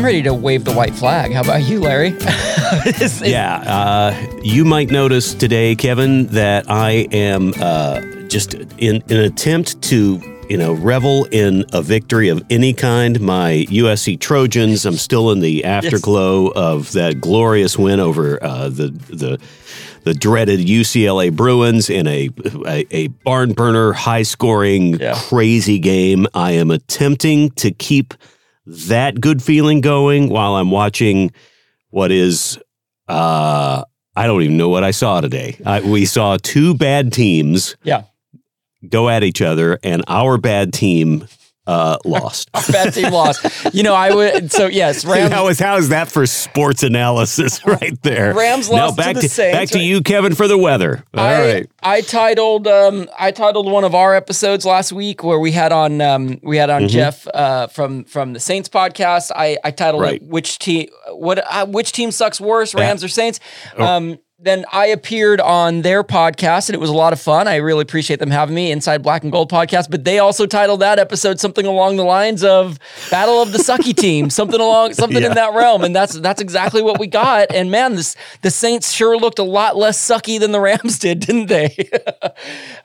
I'm ready to wave the white flag. How about you, Larry? It's- it's- Yeah, uh, you might notice today, Kevin, that I am uh, just in, in an attempt to, you know, revel in a victory of any kind. My USC Trojans. I'm still in the afterglow of that glorious win over uh, the the the dreaded UCLA Bruins in a a, a barn burner, high scoring, Yeah. crazy game. I am attempting to keep that good feeling going while I'm watching what is uh I don't even know what I saw today. I, we saw two bad teams Yeah. go at each other, and our bad team uh, lost. Our bad team lost. You know, I would. So yes, Rams. how is how is that for sports analysis right there? Rams now lost to back the to, Saints, back to right? you, Kevin, for the weather. All I, right. I titled um I titled one of our episodes last week where we had on um we had on Jeff uh from from the Saints podcast. I I titled Right. it which team what uh, which team sucks worse, Rams or Saints. Oh. Then I appeared on their podcast and it was a lot of fun. I really appreciate them having me inside Black and Gold podcast. But they also titled that episode something along the lines of Battle of the Sucky Team, something along something Yeah. in that realm. And that's that's exactly what we got. And man, this the Saints sure looked a lot less sucky than the Rams did, didn't they?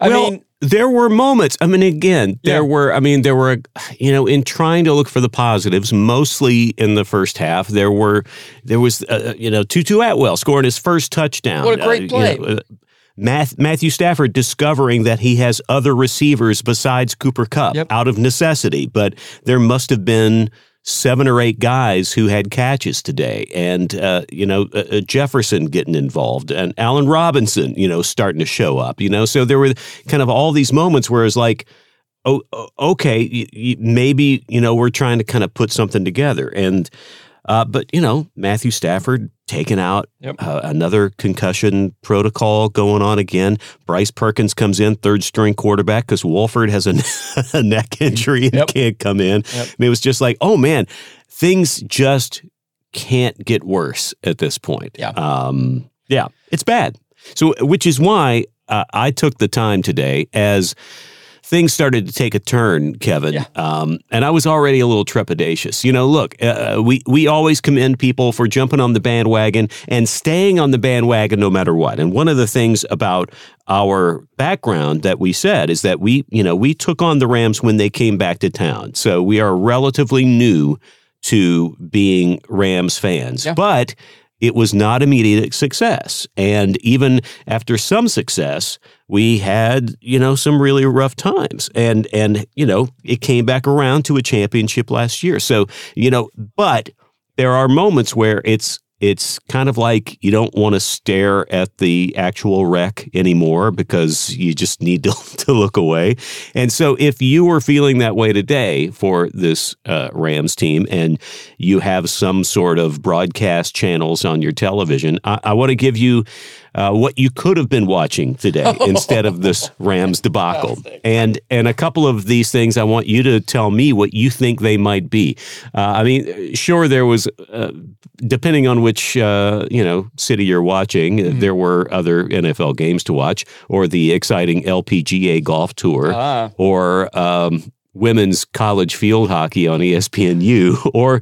I well, mean, there were moments. I mean, again, there Yeah. were. I mean, there were. You know, in trying to look for the positives, mostly in the first half, there were. There was, uh, you know, Tutu Atwell scoring his first touchdown. What a great Uh, you know, play. uh, Math, Matthew Stafford discovering that he has other receivers besides Cooper Kupp Yep. out of necessity, but there must have been seven or eight guys who had catches today, and uh, you know uh, uh, Jefferson getting involved, and Allen Robinson, you know, starting to show up. You know, so there were kind of all these moments where it's like. Oh, okay. maybe you know we're trying to kind of put something together, and uh, but you know Matthew Stafford taken out, Yep. uh, another concussion protocol going on again. Bryce Perkins comes in, third string quarterback, because Wolford has a, a neck injury and Yep. can't come in. Yep. I mean, it was just like, oh man, things just can't get worse at this point. Yeah. Um, yeah, it's bad. So, which is why uh, I took the time today as things started to take a turn, Kevin. Yeah. Um, and I was already a little trepidatious. You know, look, uh, we we always commend people for jumping on the bandwagon and staying on the bandwagon no matter what. And one of the things about our background that we said is that we, you know, we took on the Rams when they came back to town. So we are relatively new to being Rams fans. Yeah. But it was not immediate success. And even after some success, we had, you know, some really rough times. And and, you know, it came back around to a championship last year. So, you know, but there are moments where it's it's kind of like you don't want to stare at the actual wreck anymore because you just need to, to look away. And so, if you were feeling that way today for this uh, Rams team and you have some sort of broadcast channels on your television, I, I want to give you uh, what you could have been watching today instead of this Rams debacle. And and a couple of these things, I want you to tell me what you think they might be. Uh, I mean, sure, there was, uh, depending on which uh, you know city you're watching, uh, there were other NFL games to watch, or the exciting LPGA golf tour, Ah. or um, women's college field hockey on ESPNU, or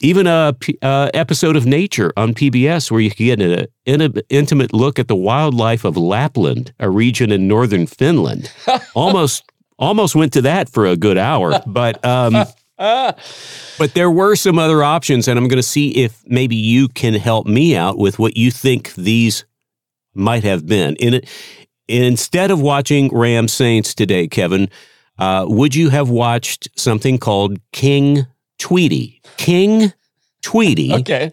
even a uh, episode of Nature on PBS where you can get an in- intimate look at the wildlife of Lapland, a region in northern Finland. almost, almost went to that for a good hour, but um, But there were some other options, and I'm going to see if maybe you can help me out with what you think these might have been. In it, instead of watching Ram Saints today, Kevin, uh, would you have watched something called King Tweety? King Tweety. Okay.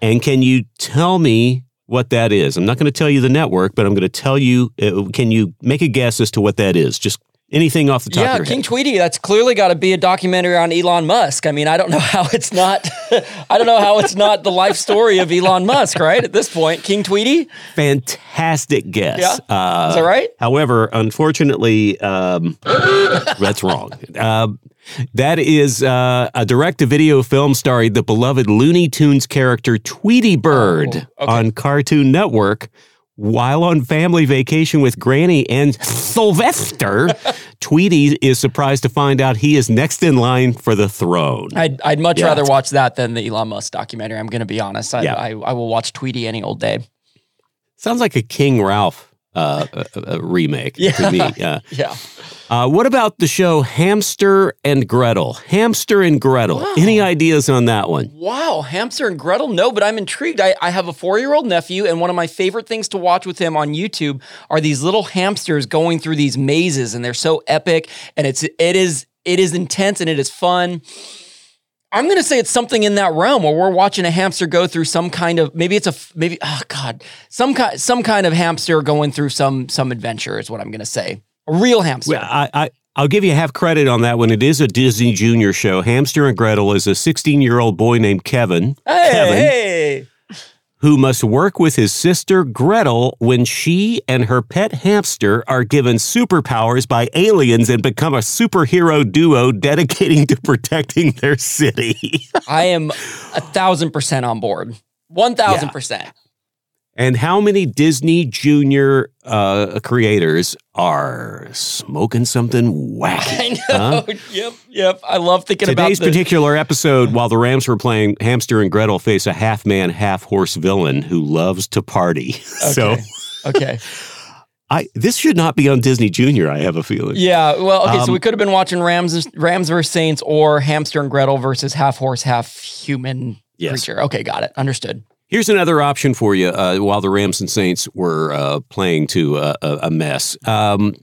And can you tell me what that is? I'm not going to tell you the network, but I'm going to tell you. Uh, can you make a guess as to what that is? Just anything off the top Yeah, King head. Tweety. That's clearly got to be a documentary on Elon Musk. I mean, I don't know how it's not. I don't know how it's not the life story of Elon Musk, right? At this point, King Tweety. Fantastic guess. Yeah? Uh, Is that right? However, unfortunately, um, that's wrong. Uh, that is uh, a direct-to-video film starring the beloved Looney Tunes character Tweety Bird Oh, okay. on Cartoon Network. While on family vacation with Granny and Sylvester, Tweety is surprised to find out he is next in line for the throne. I'd, I'd much Yeah. rather watch that than the Elon Musk documentary. I'm going to be honest. I, Yeah. I, I will watch Tweety any old day. Sounds like a King Ralph uh, uh, uh, remake to Yeah. me. Yeah. Yeah. Uh, what about the show Hamster and Gretel? Hamster and Gretel. Any ideas on that one? Wow, Hamster and Gretel? No, but I'm intrigued. I, I have a four year old nephew, and one of my favorite things to watch with him on YouTube are these little hamsters going through these mazes, and they're so epic, and it's it is it is intense and it is fun. I'm gonna say it's something in that realm where we're watching a hamster go through some kind of maybe it's a maybe oh god some kind some kind of hamster going through some some adventure is what I'm gonna say. A real hamster. Well, I, I, I'll give you half credit on that one. It is a Disney Junior show. Hamster and Gretel is a 16 year old boy named Kevin. hey, Kevin. hey. Who must work with his sister Gretel when she and her pet hamster are given superpowers by aliens and become a superhero duo dedicating to protecting their city. I am a thousand percent on board. One thousand percent. And how many Disney Junior uh, creators are smoking something wacky? I know. Yep, yep. I love thinking Today's about the, particular episode, while the Rams were playing, Hamster and Gretel face a half man, half horse villain who loves to party. So Okay. okay. I this should not be on Disney Junior. I have a feeling. Yeah. Well, okay. so Um, we could have been watching Rams, Rams versus Saints, or Hamster and Gretel versus half horse, half human Yes. creature. Okay, got it. Understood. Here's another option for you. Uh, while the Rams and Saints were uh, playing to uh, a, mess, um,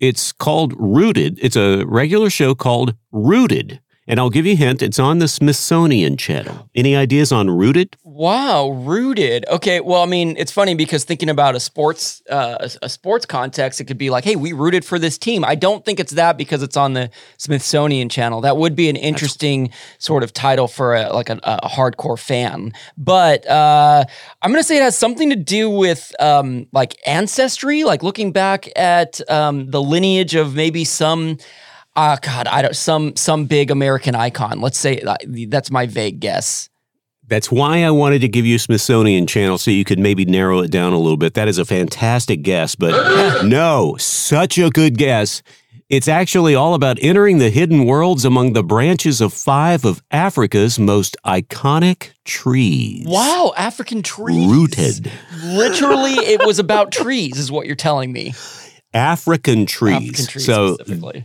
it's called Rooted. It's a regular show called Rooted, and I'll give you a hint. It's on the Smithsonian Channel. Any ideas on Rooted? Wow, rooted. Okay, well, I mean, it's funny because thinking about a sports uh, a, sports context, it could be like, "Hey, we rooted for this team." I don't think it's that because it's on the Smithsonian Channel. That would be an interesting sort of title for a, like a, a hardcore fan. But uh, I'm gonna say it has something to do with um, like ancestry, like looking back at um, the lineage of maybe some. Ah, God, I don't some some big American icon. Let's say uh, that's my vague guess. That's why I wanted to give you Smithsonian Channel so you could maybe narrow it down a little bit. That is a fantastic guess, but no, such a good guess. It's actually all about entering the hidden worlds among the branches of five of Africa's most iconic trees. Wow, African trees. Rooted. Literally, it was about trees, is what you're telling me. African trees. African trees so specifically.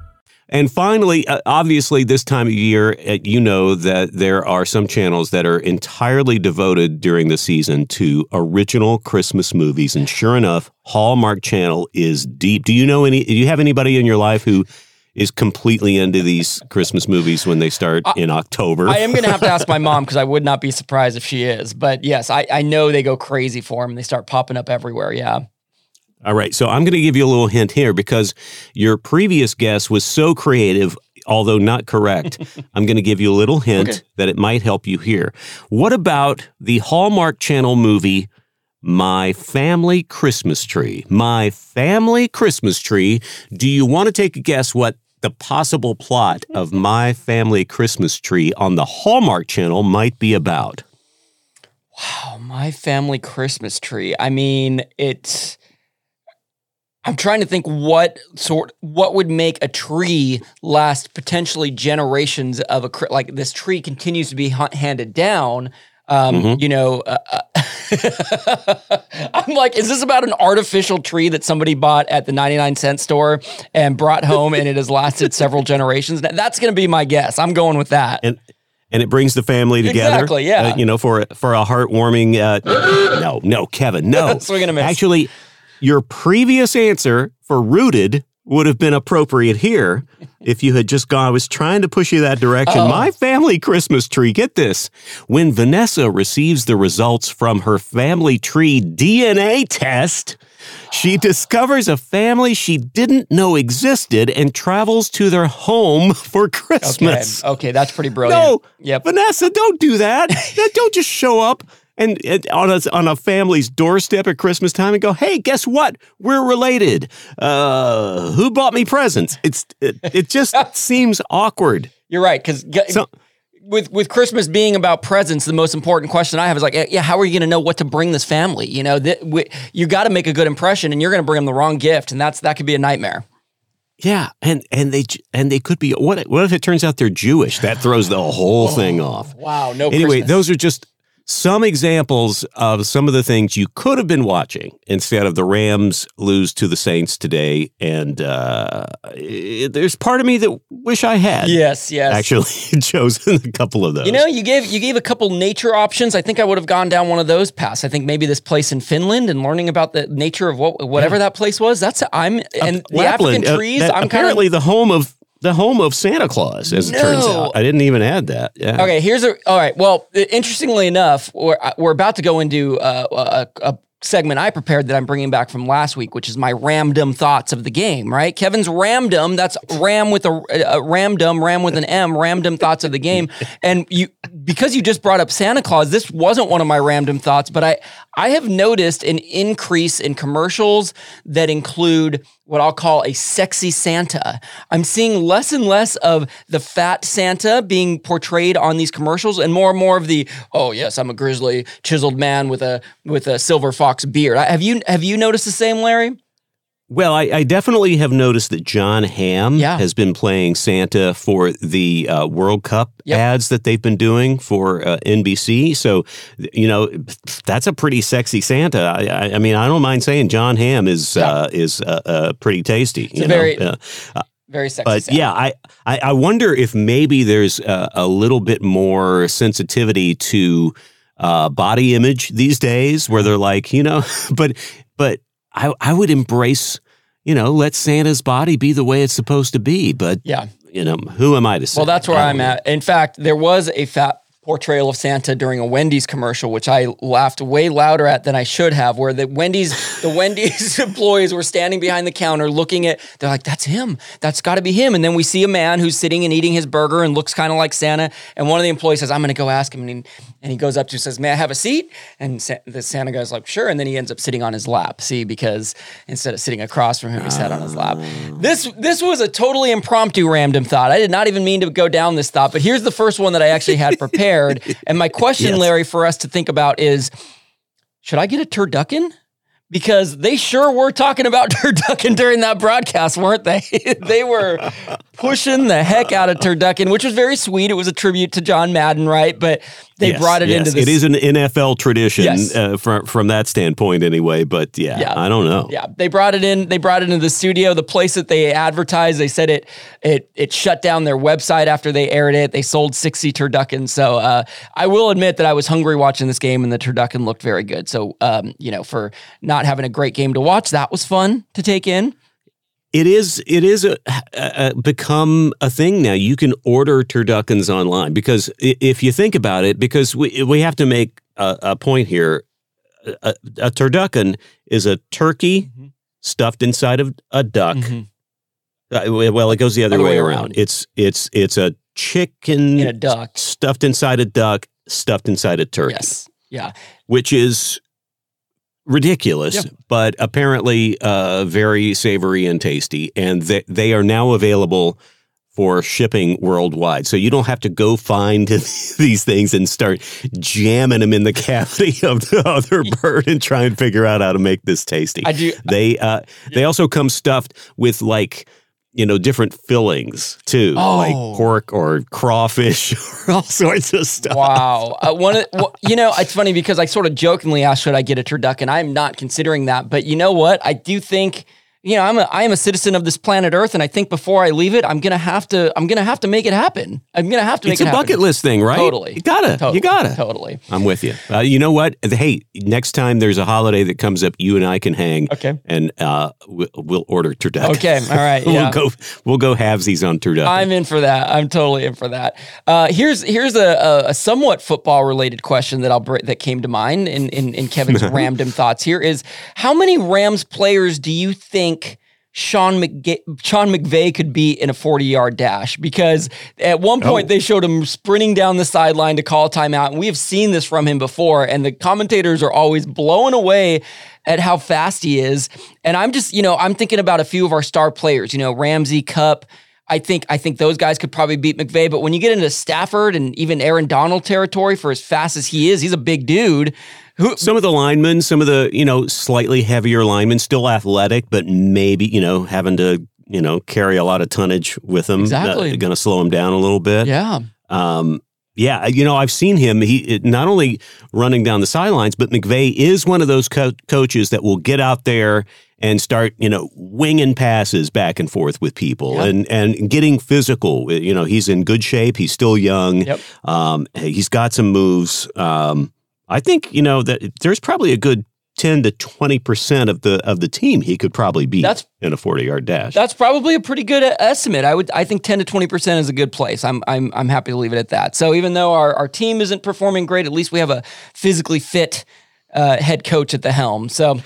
And finally, uh, obviously, this time of year, uh, you know that there are some channels that are entirely devoted during the season to original Christmas movies. And sure enough, Hallmark Channel is deep. Do you know any? Do you have anybody in your life who is completely into these Christmas movies when they start in October? I am going to have to ask my mom because I would not be surprised if she is. But yes, I, I know they go crazy for them. They start popping up everywhere. Yeah. All right. So I'm going to give you a little hint here because your previous guess was so creative, although not correct. I'm going to give you a little hint Okay. that it might help you here. What about the Hallmark Channel movie? My Family Christmas Tree. My Family Christmas Tree. Do you want to take a guess what the possible plot of My Family Christmas Tree on the Hallmark Channel might be about. Wow, my family Christmas tree. I mean, it's. I'm trying to think what sort, what would make a tree last potentially generations of a like this tree continues to be handed down. Um, Mhm. You know, uh, uh, I'm like, is this about an artificial tree that somebody bought at the 99 cent store and brought home, and it has lasted several generations? That's going to be my guess. I'm going with that. And and it brings the family together. Exactly, yeah. uh, you know, for for a heartwarming. Uh, no, no, Kevin, no. Swing and a miss. Actually, your previous answer for rooted would have been appropriate here if you had just gone. I was trying to push you that direction. Oh. My family Christmas tree. Get this: when Vanessa receives the results from her family tree DNA test. She discovers a family she didn't know existed and travels to their home for Okay, Christmas. okay, that's pretty brilliant. No, Yep. Vanessa, don't do that. don't just show up and, on a on a family's doorstep at Christmas time and go, "Hey, guess what? We're related. Uh, who bought me presents?" It's it, it just seems awkward. You're right because So- with with Christmas being about presents, the most important question I have is like, yeah, how are you going to know what to bring this family? You know, th- we, you got to make a good impression, and you're going to bring them the wrong gift, and that's that could be a nightmare. Yeah, and and they and they could be. What what if it turns out they're Jewish? That throws the whole thing off. Wow, no. anyway, Christmas. those are just some examples of some of the things you could have been watching instead of the Rams lose to the Saints today. And uh, there's part of me that wish I had Yes, yes. actually chosen a couple of those. You know, you gave you gave a couple nature options. I think I would have gone down one of those paths. I think maybe this place in Finland and learning about the nature of what whatever that place was. That's I'm and the Lapland, African uh, trees. that- I'm kind of the home of the home of Santa Claus, as it turns out. I didn't even add that. Yeah. Okay, here's a. All right. Well, interestingly enough, we're, we're about to go into uh, a, a segment I prepared that I'm bringing back from last week, which is my ramdom thoughts of the game. Right, Kevin's ramdom. That's ram with a, a ramdom, ram with an M. Ramdom thoughts of the game. And you, because you just brought up Santa Claus, this wasn't one of my ramdom thoughts, but I I have noticed an increase in commercials that include what I'll call a sexy Santa. I'm seeing less and less of the fat Santa being portrayed on these commercials and more and more of the oh yes, I'm a grizzly chiseled man with a with a silver fox beard. Have you have you noticed the same, Larry? Well, I, I definitely have noticed that Jon Hamm Yeah. has been playing Santa for the uh, World Cup Yep. ads that they've been doing for uh, NBC. So, you know, that's a pretty sexy Santa. I, I, I mean, I don't mind saying Jon Hamm is Yeah. uh, is uh, uh, pretty tasty. a you know? very- Uh, Very sexy. but Santa. yeah, I, I, I wonder if maybe there's a, a little bit more sensitivity to uh, body image these days, where they're like, you know, but but I I would embrace, you know, let Santa's body be the way it's supposed to be. But yeah. you know, who am I to say? Well, that's where I'm know. at. In fact, there was a fat portrayal of Santa during a Wendy's commercial, which I laughed way louder at than I should have, where the Wendy's the Wendy's employees were standing behind the counter looking at they're like, that's him. That's gotta be him. And then we see a man who's sitting and eating his burger and looks kind of like Santa. And one of the employees says, I'm gonna go ask him. And he, and he goes up to says, May I have a seat? And Sa- the Santa guy's like, sure. And then he ends up sitting on his lap. See, because instead of sitting across from him, he sat on his lap. Oh. This this was a totally impromptu random thought. I did not even mean to go down this thought, but here's the first one that I actually had prepared. and my question, Yes. Larry, for us to think about is should I get a turducken? Because they sure were talking about turducken during that broadcast, weren't they? they were pushing the heck out of turducken, which was very sweet. It was a tribute to John Madden, right? But they Yes, brought it yes. into this. It is an NFL tradition Yes. uh, from from that standpoint, anyway. But yeah, Yeah. I don't know. Yeah, they brought it in. They brought it into the studio. The place that they advertised, they said it it it shut down their website after they aired it. They sold sixty turduckens. So uh, I will admit that I was hungry watching this game, and the turducken looked very good. So um, you know, for not having a great game to watch, that was fun to take in. It is. It is a, a, a become a thing now. You can order turduckens online because if you think about it, because we we have to make a, a point here. A, a turducken is a turkey Mhm. stuffed inside of a duck. Mhm. Uh, well, it goes the other, Other way, way around. around. It's it's it's a chicken In a duck. stuffed inside a duck, stuffed inside a turkey, Yes. Yeah. which is ridiculous, Yeah. but apparently uh, very savory and tasty. And they, they are now available for shipping worldwide. So you don't have to go find these things and start jamming them in the cavity of the other bird and try and figure out how to make this tasty. I do. They uh, they also come stuffed with like you know different fillings too, Oh. like pork or crawfish or all sorts of stuff. Wow. Uh, one, of, well, you know, it's funny because I sort of jokingly asked, should I get a turducken? I'm not considering that, but you know what? I do think, you know, I'm a, I am a citizen of this planet Earth, and I think before I leave it, I'm gonna have to, I'm gonna have to make it happen. I'm gonna have to make It's it a happen. bucket list thing, right? Totally. You gotta. Totally. You gotta. Totally. I'm with you. Uh, you know what? Hey, next time there's a holiday that comes up, you and I can hang. Okay. And uh, we'll, we'll order turducken. Okay. All right. we'll Yeah. go. We'll go halvesies on turducken. I'm in for that. I'm totally in for that. Uh, here's here's a, a, a somewhat football related question that I'll br- that came to mind in in, in Kevin's random thoughts. Here is how many Rams players do you think? Sean, McGa- Sean McVay could be in a 40 yard dash because at one oh. point Oh. they showed him sprinting down the sideline to call a timeout. And we have seen this from him before. And the commentators are always blown away at how fast he is. And I'm just, you know, I'm thinking about a few of our star players, you know, Ramsey, Kupp. I think I think those guys could probably beat McVay, but when you get into Stafford and even Aaron Donald territory for as fast as he is, he's a big dude. Who some of the linemen, some of the you know slightly heavier linemen, still athletic, but maybe you know having to you know carry a lot of tonnage with them. Exactly. going to slow him down a little bit. Yeah. Um, yeah, you know, I've seen him. He not only running down the sidelines, but McVay is one of those co- coaches that will get out there and start, you know, winging passes back and forth with people Yep. and and getting physical. You know, he's in good shape. He's still young. Yep. Um, he's got some moves. Um, I think you know that there's probably a good ten to twenty percent of the of the team he could probably beat That's- in a forty yard dash. That's probably a pretty good uh, estimate. I would I think 10 to 20% is a good place. I'm I'm I'm happy to leave it at that. So even though our, our team isn't performing great, at least we have a physically fit uh, head coach at the helm. So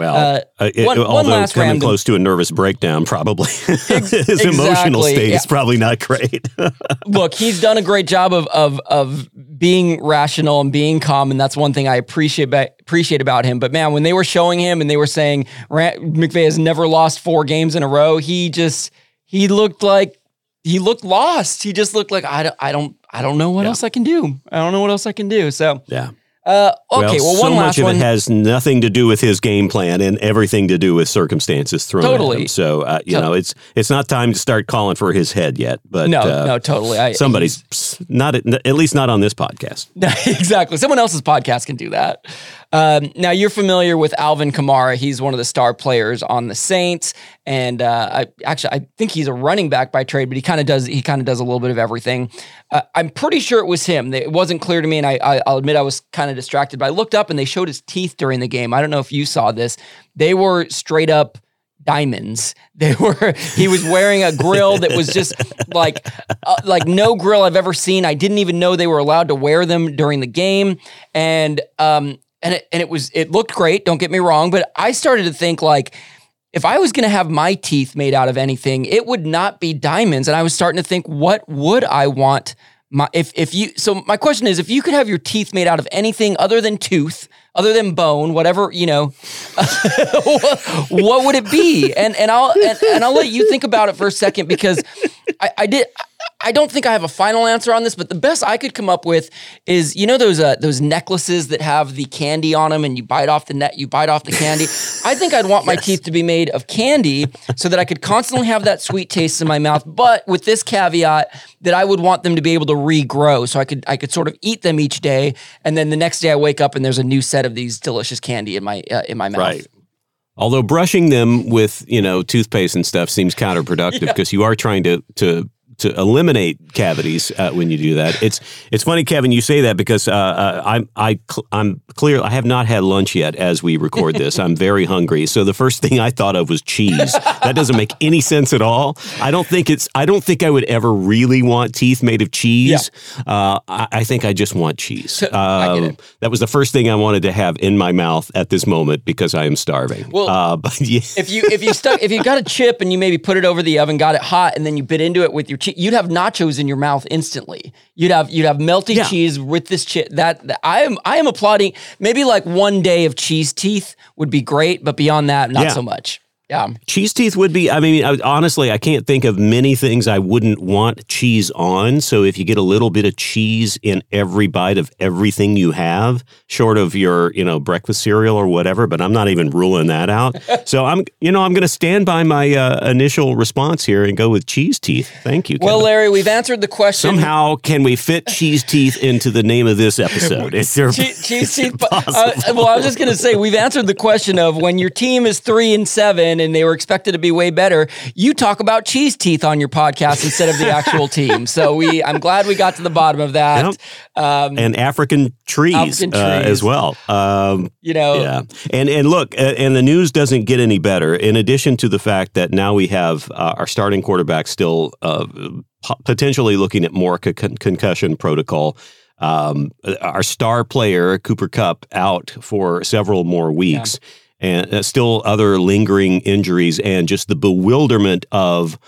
Well, Uh, uh, it- one- one although last coming random- close to a nervous breakdown, probably his emotional state yeah. is probably not great. look, he's done a great job of of of being rational and being calm, and that's one thing I appreciate appreciate about him. But man, when they were showing him and they were saying McVay has never lost four games in a row, he just he looked like he looked lost. He just looked like I don't I don't I don't know what Yeah. else I can do. I don't know what else I can do. So yeah. Uh, okay, well, so one much last of one. it has nothing to do with his game plan and everything to do with circumstances thrown at him. So uh, you To- know, it's it's not time to start calling for his head yet. But no, uh, no, totally. I, somebody's not at, at least not on this podcast. exactly. Someone else's podcast can do that. Um, now you're familiar with Alvin Kamara. He's one of the star players on the Saints, and uh, I actually I think he's a running back by trade, but he kind of does he kind of does a little bit of everything. Uh, I'm pretty sure it was him. It wasn't clear to me, and I, I I'll admit I was kind of distracted. But I looked up and they showed his teeth during the game. I don't know if you saw this. They were straight up diamonds. They were. He was wearing a grill that was just like, uh, like no grill I've ever seen. I didn't even know they were allowed to wear them during the game, and um, and it, and it was it looked great. Don't get me wrong, but I started to think like. If I was going to have my teeth made out of anything, it would not be diamonds. And I was starting to think, what would I want my if if you so my question is if you could have your teeth made out of anything other than tooth other than bone whatever you know what, what would it be and and i'll and, and i'll let you think about it for a second because i i did I don't think I have a final answer on this, but the best I could come up with is you know those uh, those necklaces that have the candy on them, and you bite off the net, you bite off the candy. I think I'd want my teeth to be made of candy so that I could constantly have that sweet taste in my mouth, but with this caveat that I would want them to be able to regrow, so I could I could sort of eat them each day, and then the next day I wake up and there's a new set of these delicious candy in my uh, in my mouth. Right. Although brushing them with you know toothpaste and stuff seems counterproductive because you are trying to to to eliminate cavities uh, when you do that. It's it's funny, Kevin, you say that because uh, uh, I'm I cl- I'm clear. I have not had lunch yet as we record this. I'm very hungry. So the first thing I thought of was cheese. that doesn't make any sense at all. I don't think it's. I don't think I would ever really want teeth made of cheese. Uh, I, I think I just want cheese. Um. That was the first thing I wanted to have in my mouth at this moment because I am starving. Well, uh, but yeah. if you if you stuck if you got a chip and you maybe put it over the oven, got it hot, and then you bit into it with your cheese, che- you'd have nachos in your mouth instantly. You'd have you'd have melty Yeah. cheese with this chi- that, that I am I am applauding. Maybe like one day of cheese teeth would be great, but beyond that, not Yeah. so much. Yeah. Cheese teeth would be, I mean, I, honestly, I can't think of many things I wouldn't want cheese on. So if you get a little bit of cheese in every bite of everything you have, short of your, you know, breakfast cereal or whatever, but I'm not even ruling that out. so I'm, you know, I'm going to stand by my uh, initial response here and go with cheese teeth. Thank you. Well, Kevin. Larry, we've answered the question. Somehow, can we fit cheese teeth into the name of this episode? Is there Che- cheese teeth. Uh, well, I was just going to say we've answered the question of when your team is three and seven and they were expected to be way better. You talk about cheese teeth on your podcast instead of the actual team. So we, I'm glad we got to the bottom of that. Yep. Um, and African trees, African uh, as well? Um, you know, Yeah, and and look, and the news doesn't get any better. In addition to the fact that now we have uh, our starting quarterback still uh, potentially looking at more con- concussion protocol. Um, our star player Cooper Kupp out for several more weeks, and uh, still other lingering injuries, and just the bewilderment of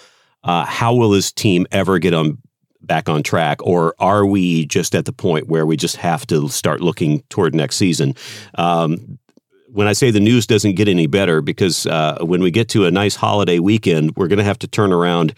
uh, how will this team ever get on back on track, or are we just at the point where we just have to start looking toward next season? Um, when I say the news doesn't get any better, because uh, when we get to a nice holiday weekend, we're going to have to turn around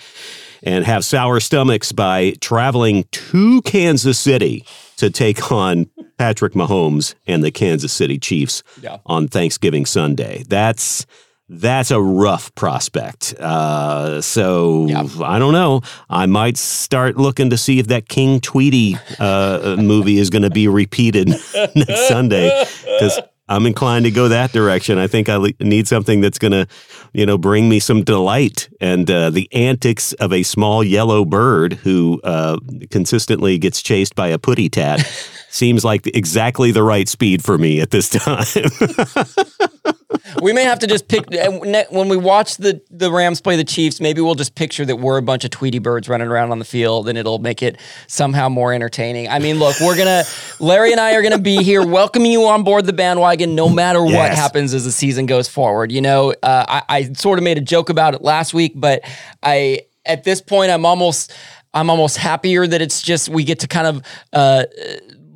and have sour stomachs by traveling to Kansas City to take on Patrick Mahomes and the Kansas City Chiefs Yeah. on Thanksgiving Sunday. That's that's a rough prospect. Uh, so Yeah. I don't know. I might start looking to see if that King Tweety uh, movie is going to be repeated next Sunday because I'm inclined to go that direction. I think I need something that's going to, you know, bring me some delight and uh, the antics of a small yellow bird who uh, consistently gets chased by a putty tat. Seems like exactly the right speed for me at this time. we may have to just pick uh, when we watch the the Rams play the Chiefs. Maybe we'll just picture that we're a bunch of Tweety birds running around on the field, and it'll make it somehow more entertaining. I mean, look, we're gonna Larry and I are gonna be here welcoming you on board the bandwagon, no matter what happens as the season goes forward. You know, uh, I, I sort of made a joke about it last week, but I at this point I'm almost I'm almost happier that it's just we get to kind of. Uh,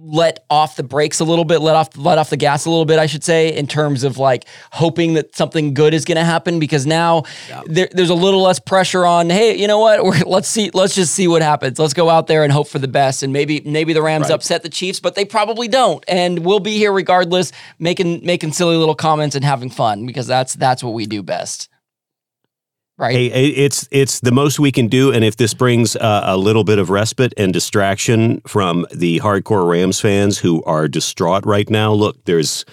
let off the brakes a little bit, let off let off the gas a little bit, I should say, in terms of like hoping that something good is going to happen because now there, there's a little less pressure on. Hey, you know what? We're, let's see. Let's just see what happens. Let's go out there and hope for the best. And maybe maybe the Rams upset the Chiefs, but they probably don't. And we'll be here regardless, making making silly little comments and having fun because that's that's what we do best. Right. Hey, it's it's the most we can do, and if this brings uh, a little bit of respite and distraction from the hardcore Rams fans who are distraught right now, look, there's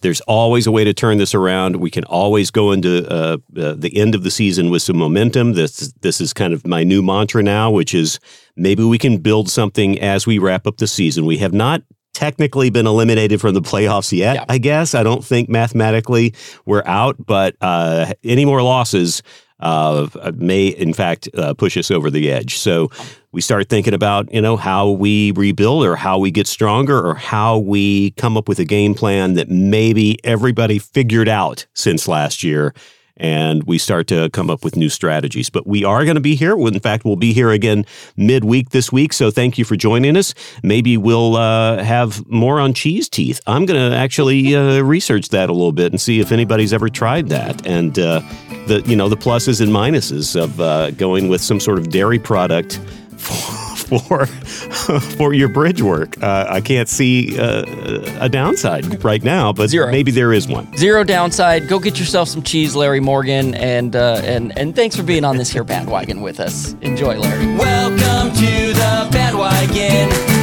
there's always a way to turn this around. We can always go into uh, uh, the end of the season with some momentum. This this is kind of my new mantra now, which is maybe we can build something as we wrap up the season. We have not technically been eliminated from the playoffs yet. Yeah. I guess I don't think mathematically we're out, but uh, any more losses uh, may in fact uh, push us over the edge. So we start thinking about you know how we rebuild or how we get stronger or how we come up with a game plan that maybe everybody figured out since last year. And we start to come up with new strategies. But we are going to be here. In fact, we'll be here again midweek this week. So thank you for joining us. Maybe we'll uh, have more on cheese teeth. I'm going to actually uh, research that a little bit and see if anybody's ever tried that. And uh, the you know the pluses and minuses of uh, going with some sort of dairy product for for your bridge work. Uh, I can't see uh, a downside right now, but Zero. maybe there is one. Zero downside. Go get yourself some cheese, Larry Morgan, and uh, and and thanks for being on this here bandwagon with us. Enjoy, Larry. Welcome to the bandwagon.